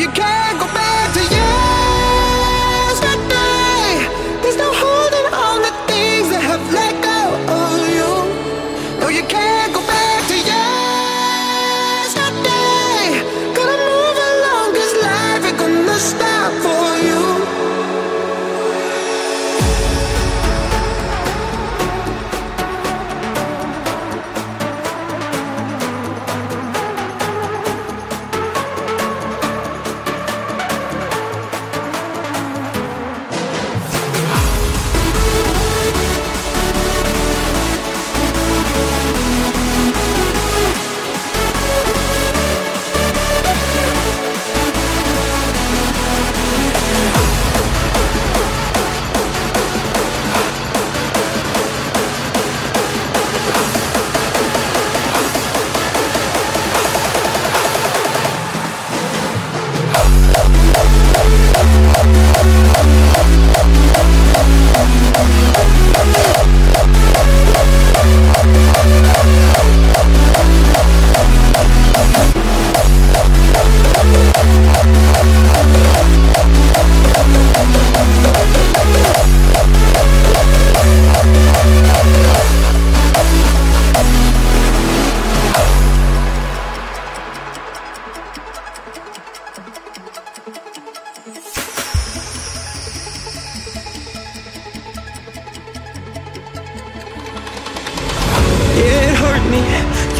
you can't.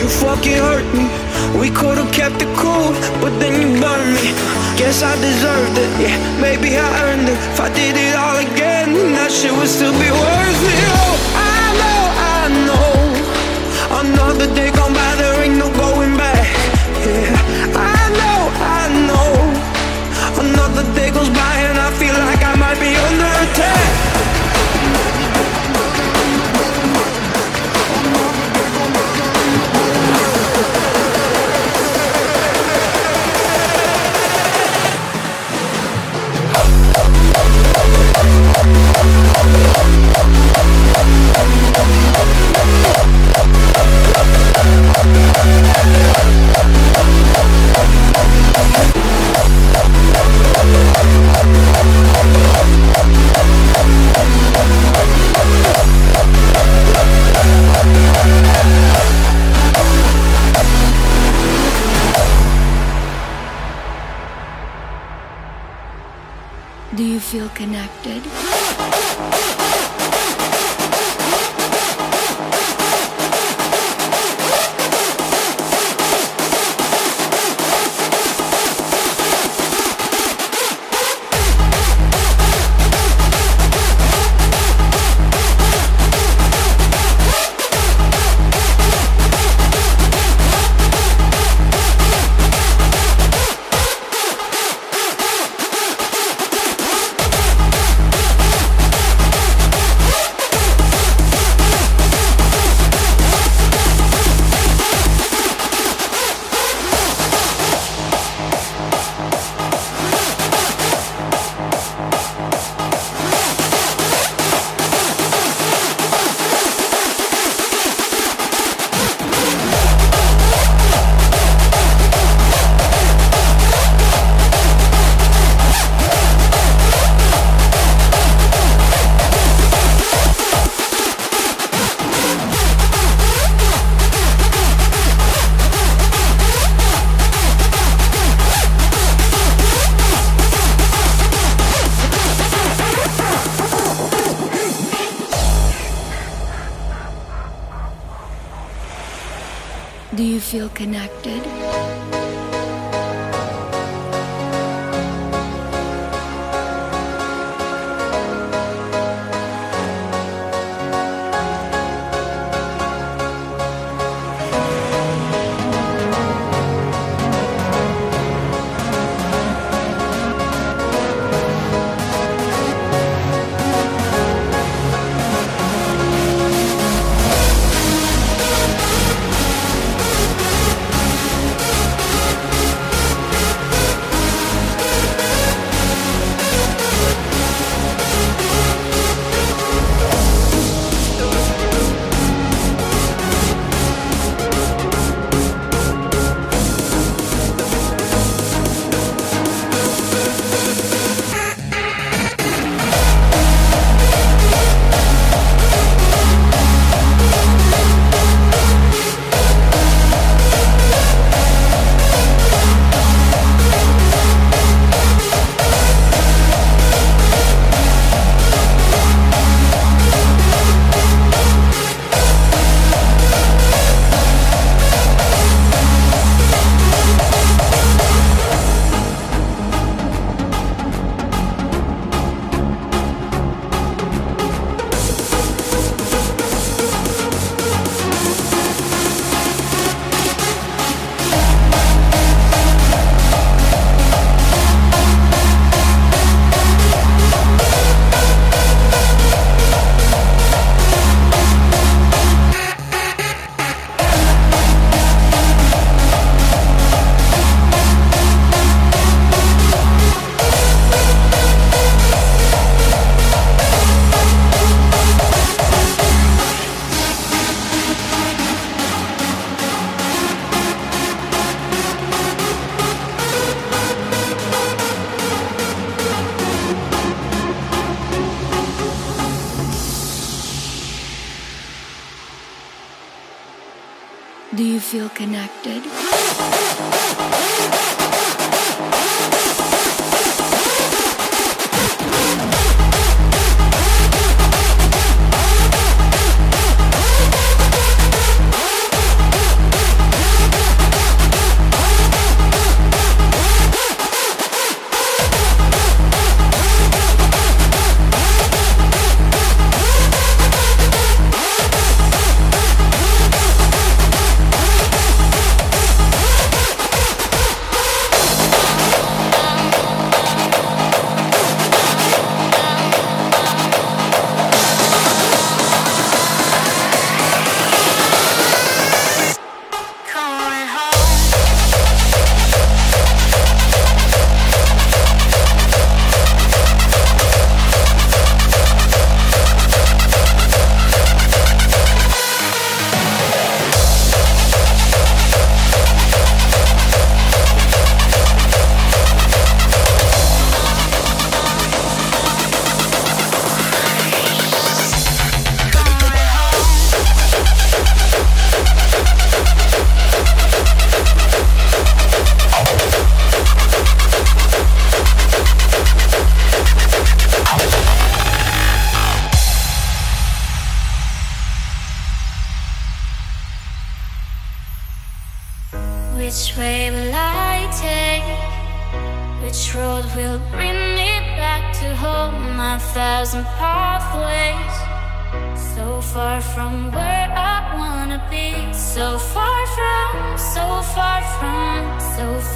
You fucking hurt me. We could've kept it cool, but then you burned me. Guess I deserved it, yeah, maybe I earned it. If I did it all again, that shit would still be worth it. Oh,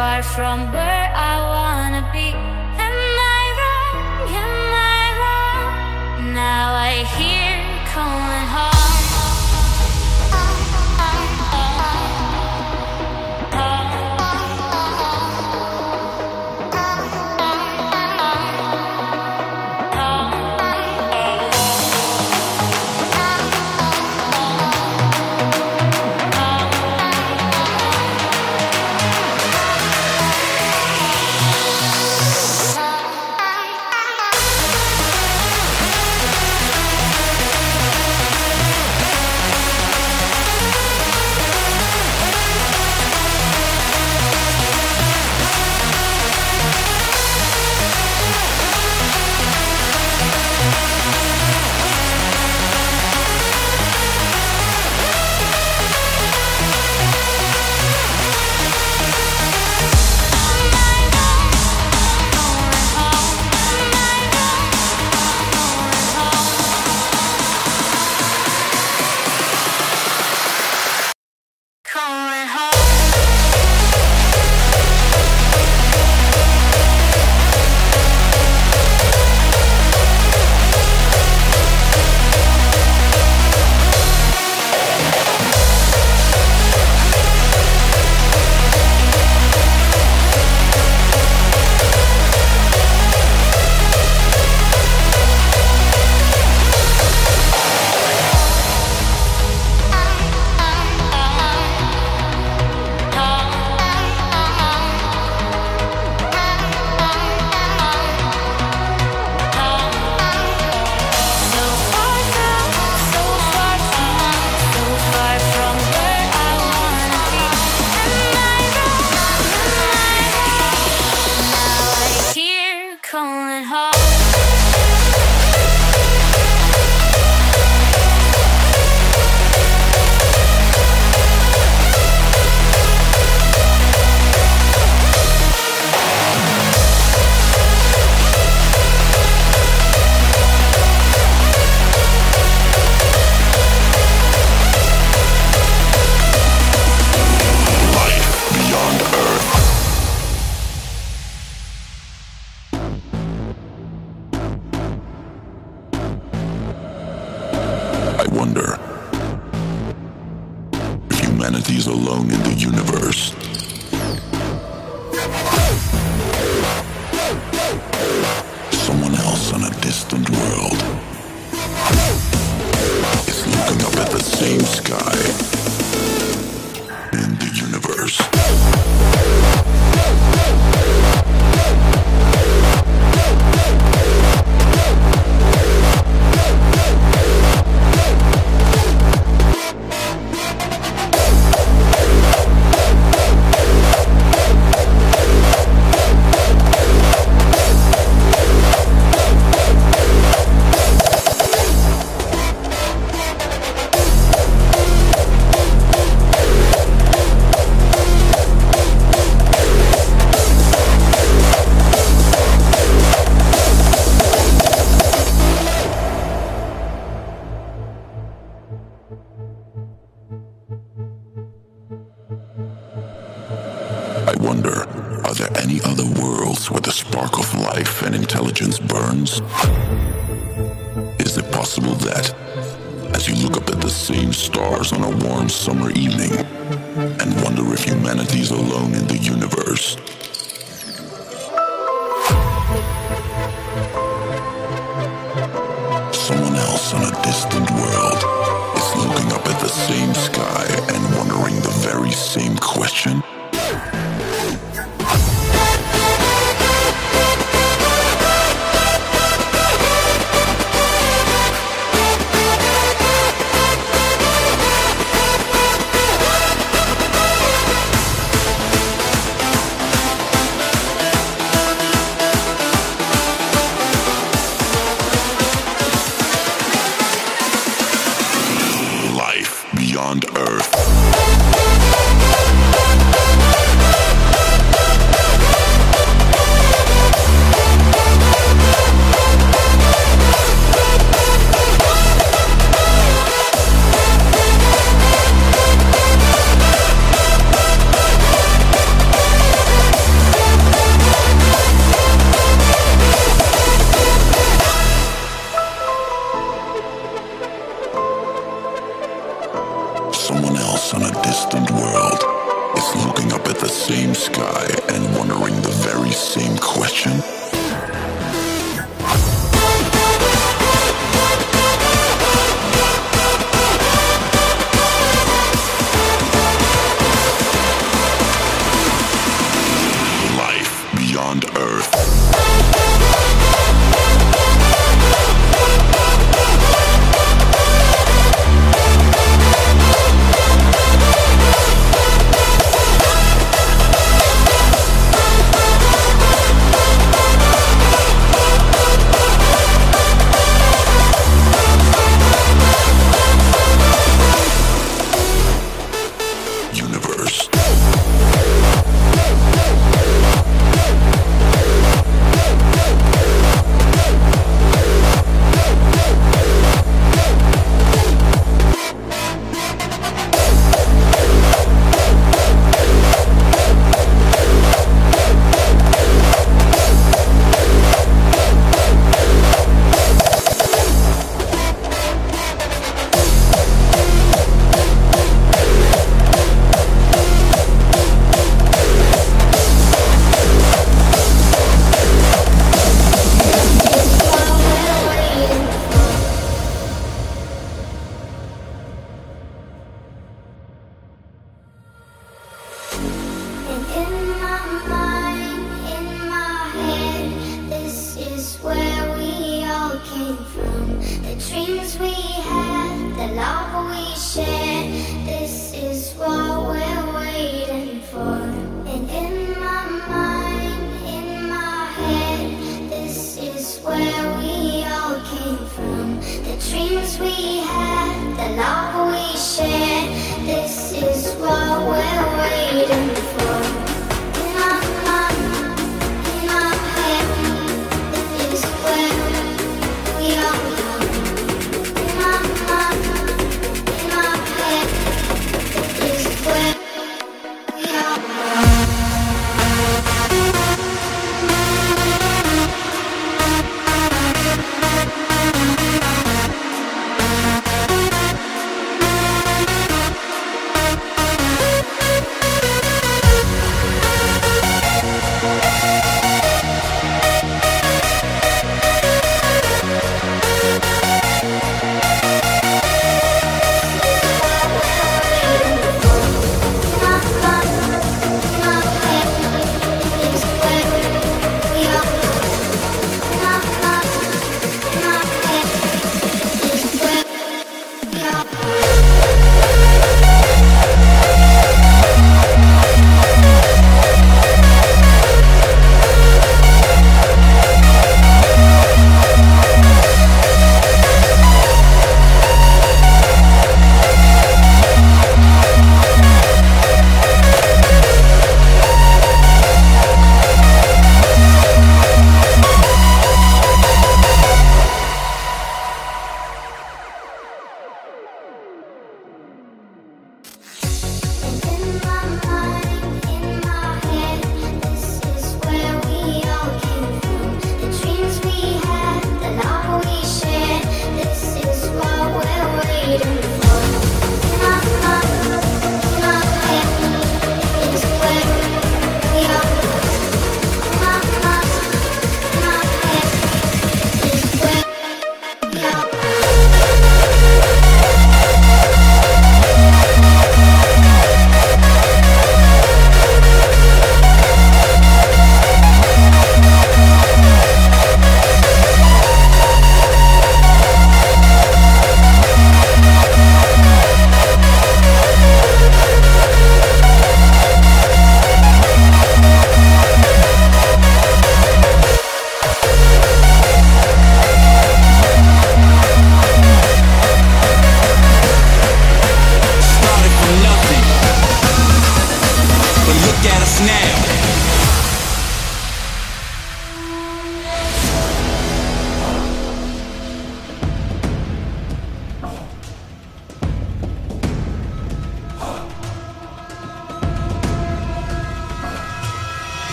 far from where I wanna be. Am I wrong? Am I wrong? Now I hear calling.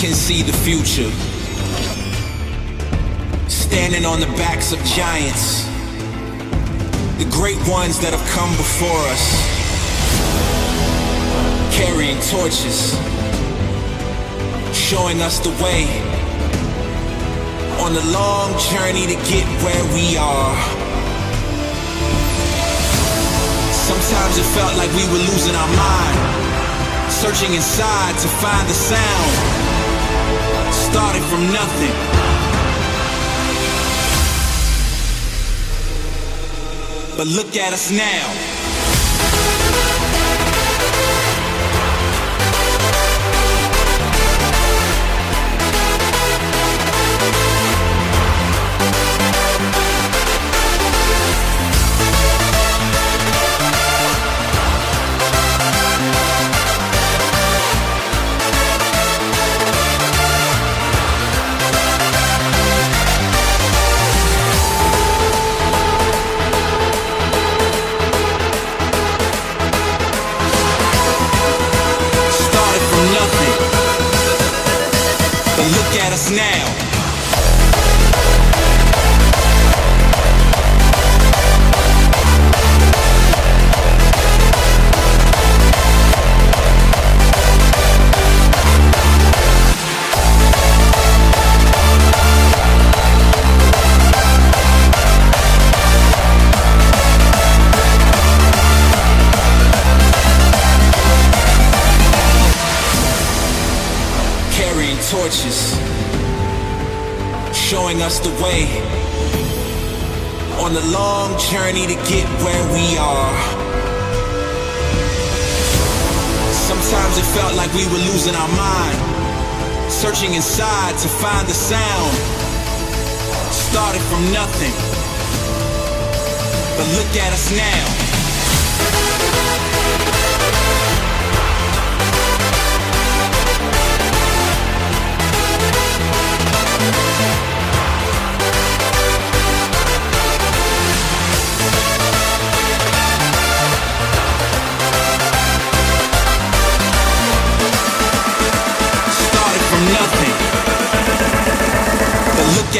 can see the future. Standing on the backs of giants, the great ones that have come before us, carrying torches, showing us the way on the long journey to get where we are. Sometimes it felt like we were losing our mind, searching inside to find the sound started from nothing. But look at us now. Long journey to get where we are. Sometimes it felt like we were losing our mind, searching inside to find the sound. Started from nothing, but look at us now.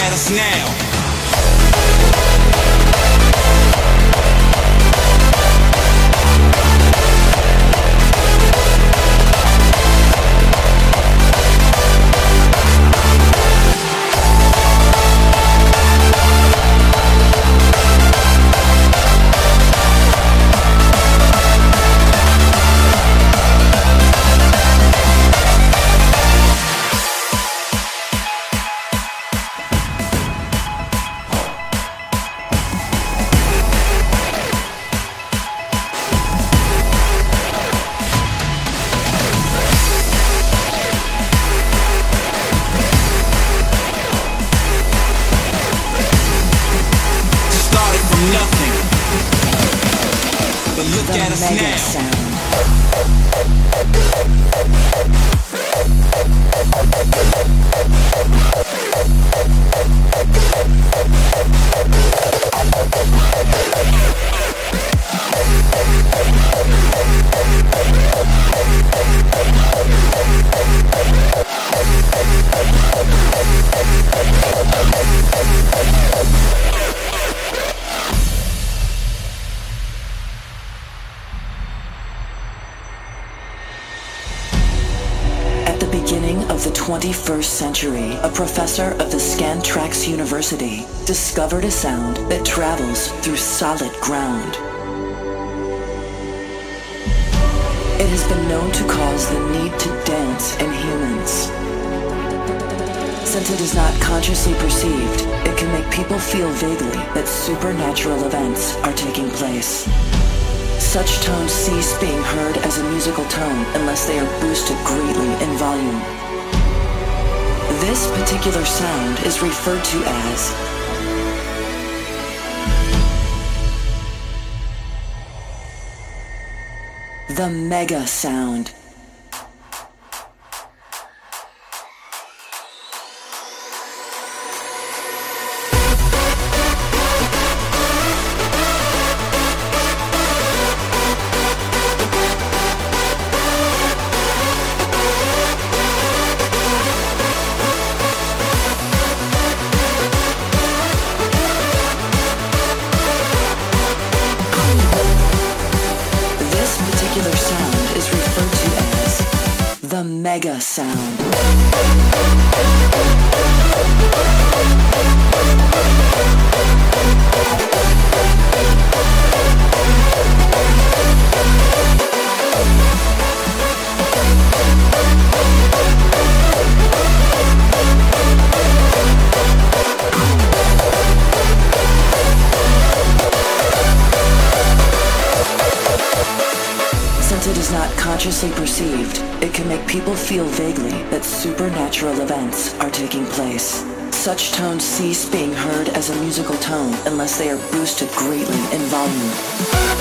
At us now. Century, a professor of the Scantraxx University discovered a sound that travels through solid ground. It has been known to cause the need to dance in humans. Since it is not consciously perceived, it can make people feel vaguely that supernatural events are taking place. Such tones cease being heard as a musical tone unless they are boosted greatly in volume. This particular sound is referred to as the mega sound. Such tones cease being heard as a musical tone unless they are boosted greatly in volume.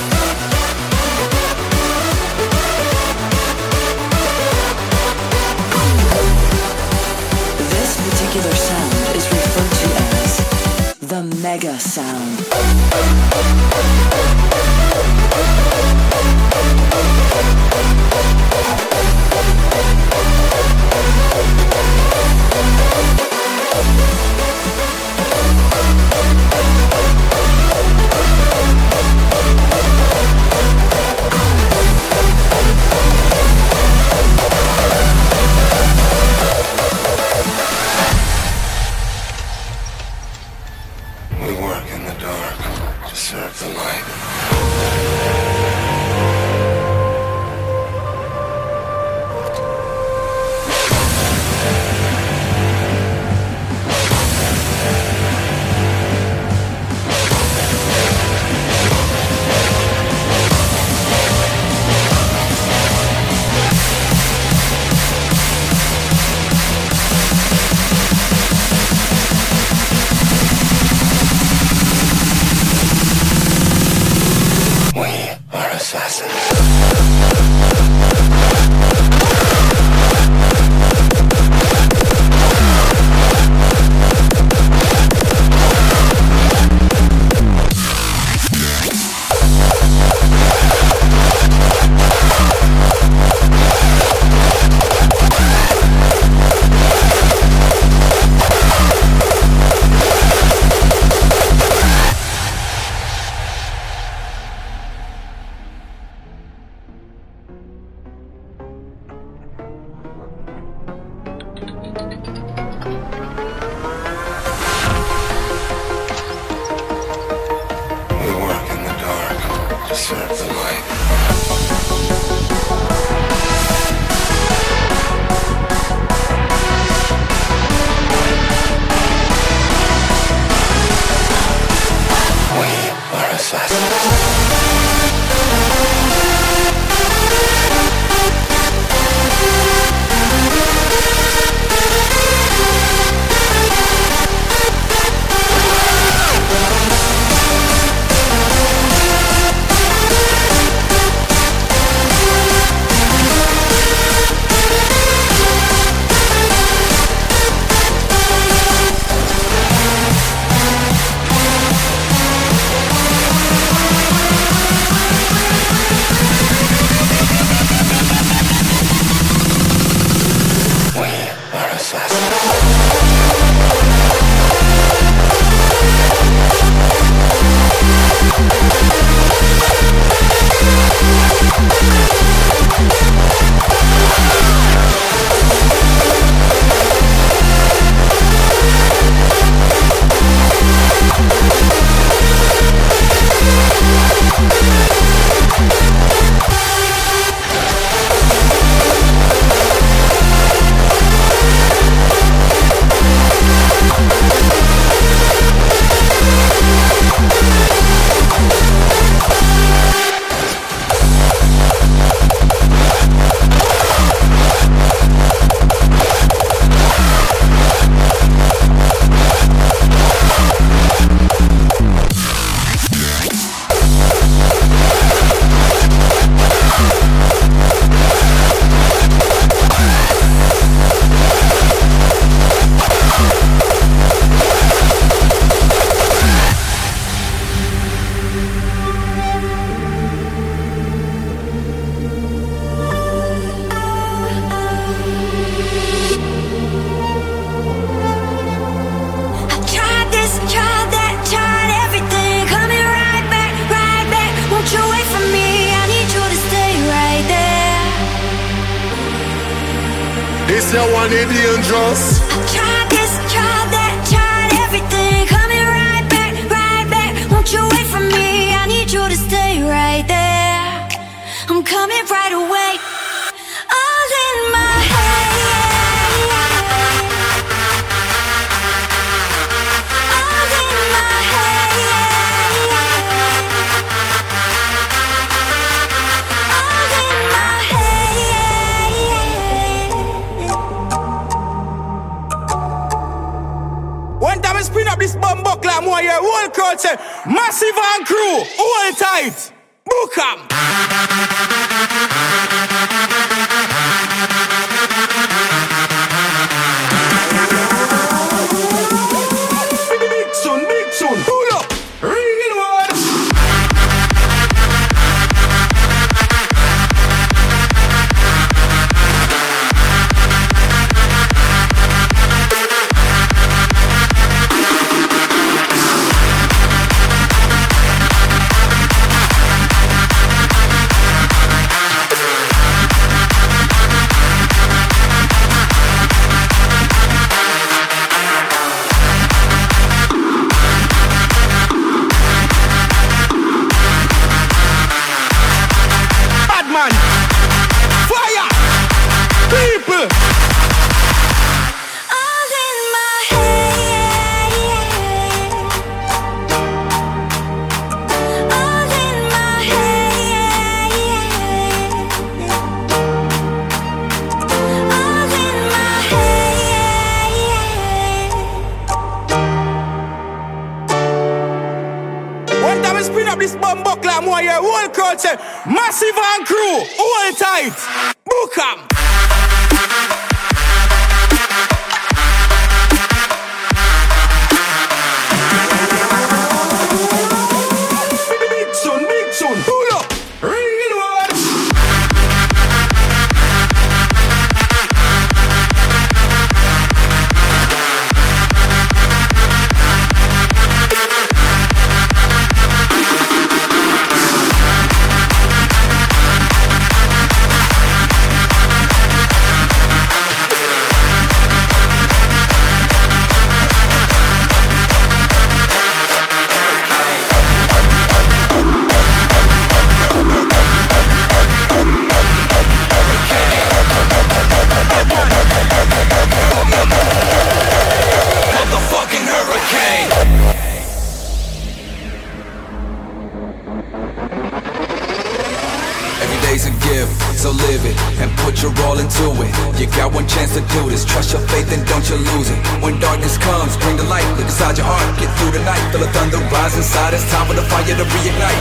feel the thunder rise inside. It's time for the fire to reignite.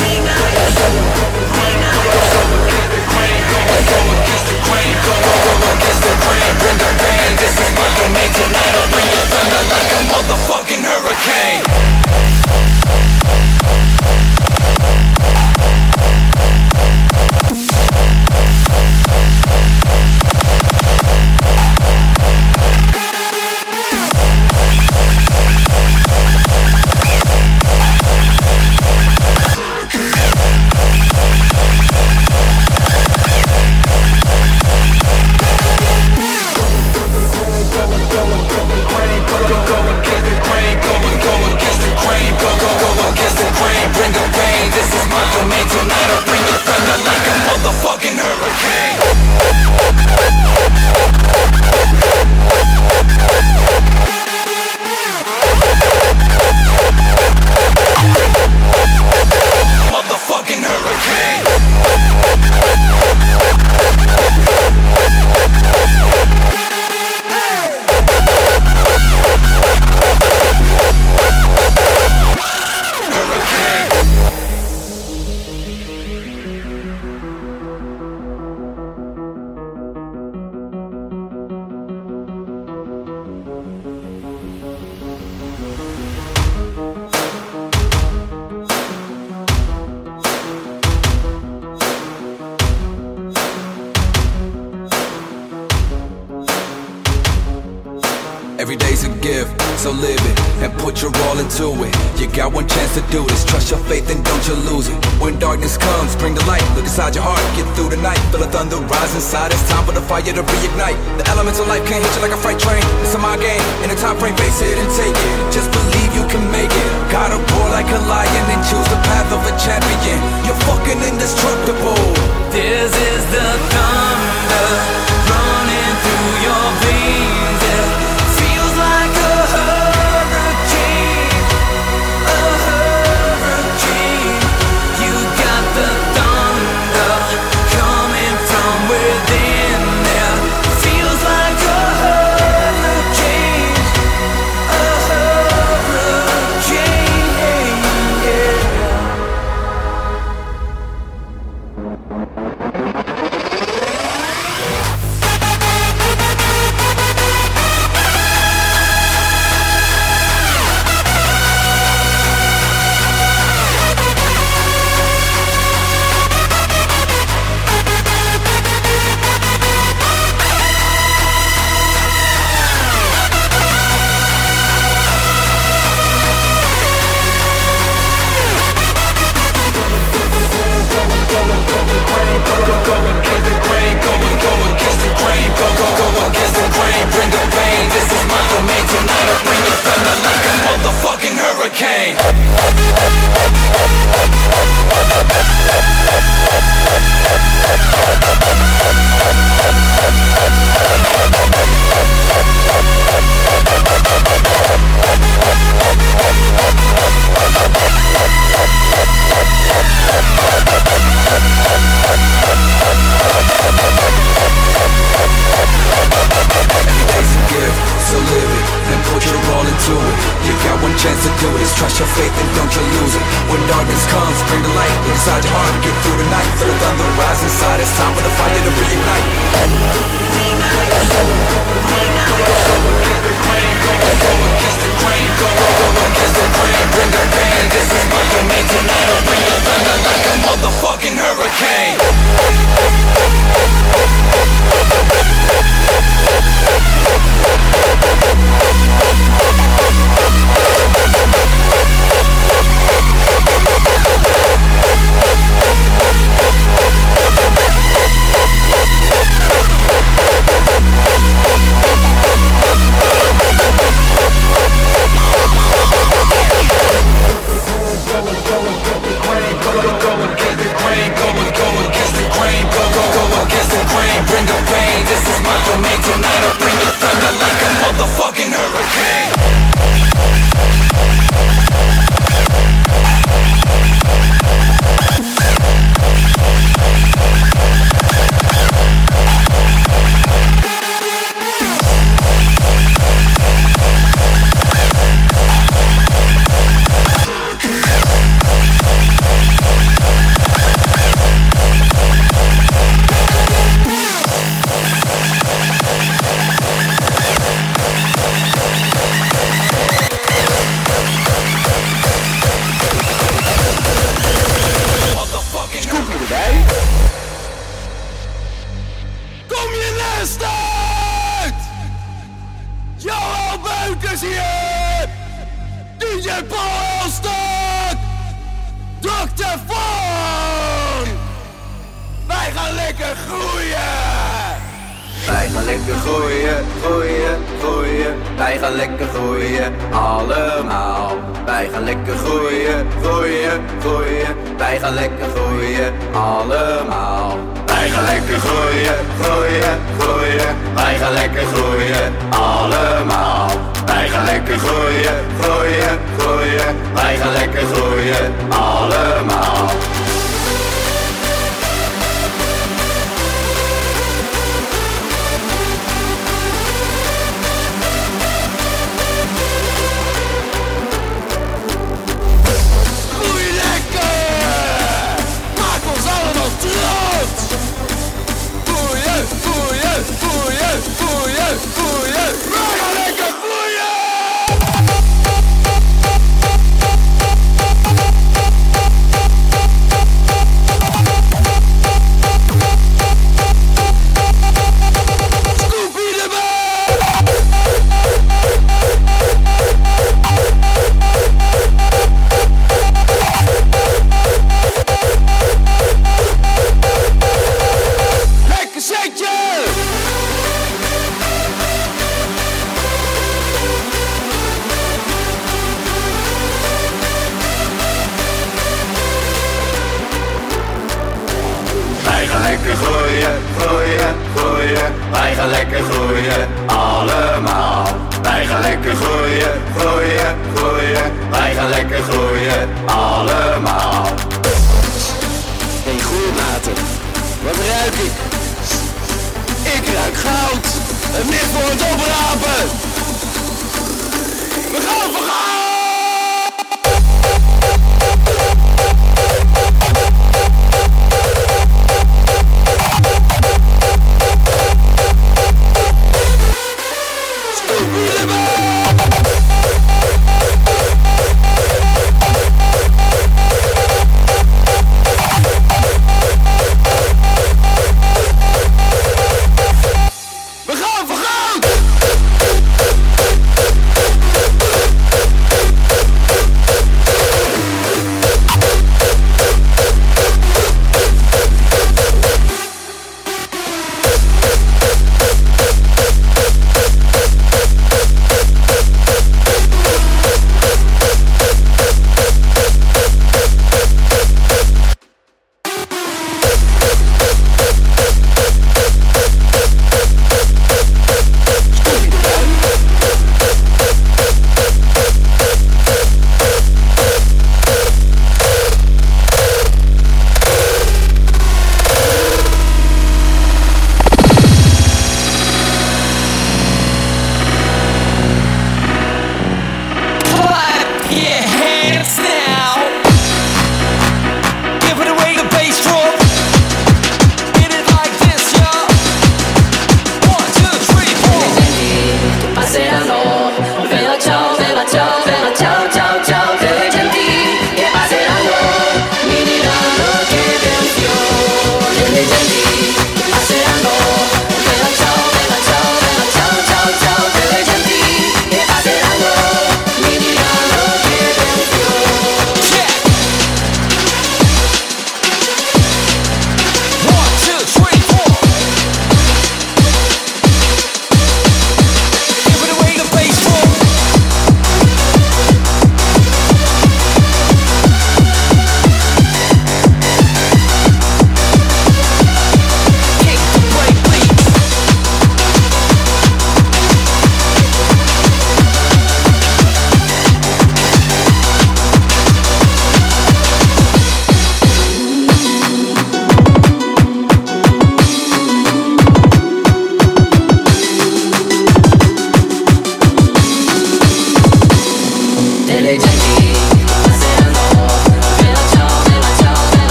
Reignite. Reignite. Go against the grain. Go, go, go against the grain. Bring the rain. This is my domain tonight. I'll bring the thunder like a motherfucking hurricane.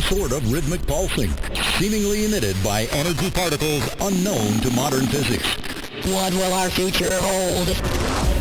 sort of rhythmic pulsing, seemingly emitted by energy particles unknown to modern physics. What will our future hold?